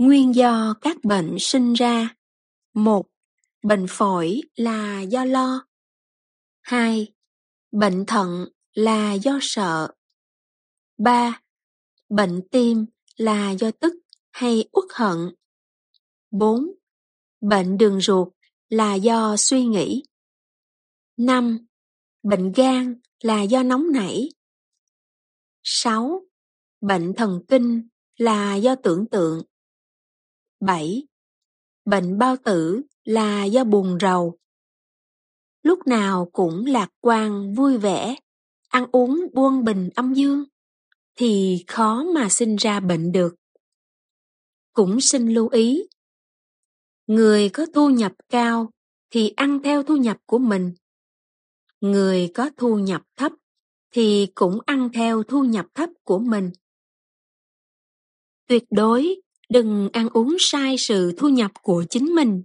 Nguyên do các bệnh sinh ra 1. Bệnh phổi là do lo 2. Bệnh thận là do sợ 3. Bệnh tim là do tức hay uất hận 4. Bệnh đường ruột là do suy nghĩ 5. Bệnh gan là do nóng nảy 6. Bệnh thần kinh là do tưởng tượng 7. Bệnh bao tử là do buồn rầu. Lúc nào cũng lạc quan, vui vẻ, ăn uống buông bình âm dương, thì khó mà sinh ra bệnh được. Cũng xin lưu ý, người có thu nhập cao thì ăn theo thu nhập của mình. Người có thu nhập thấp thì cũng ăn theo thu nhập thấp của mình. Tuyệt đối đừng ăn uống sai sự thu nhập của chính mình.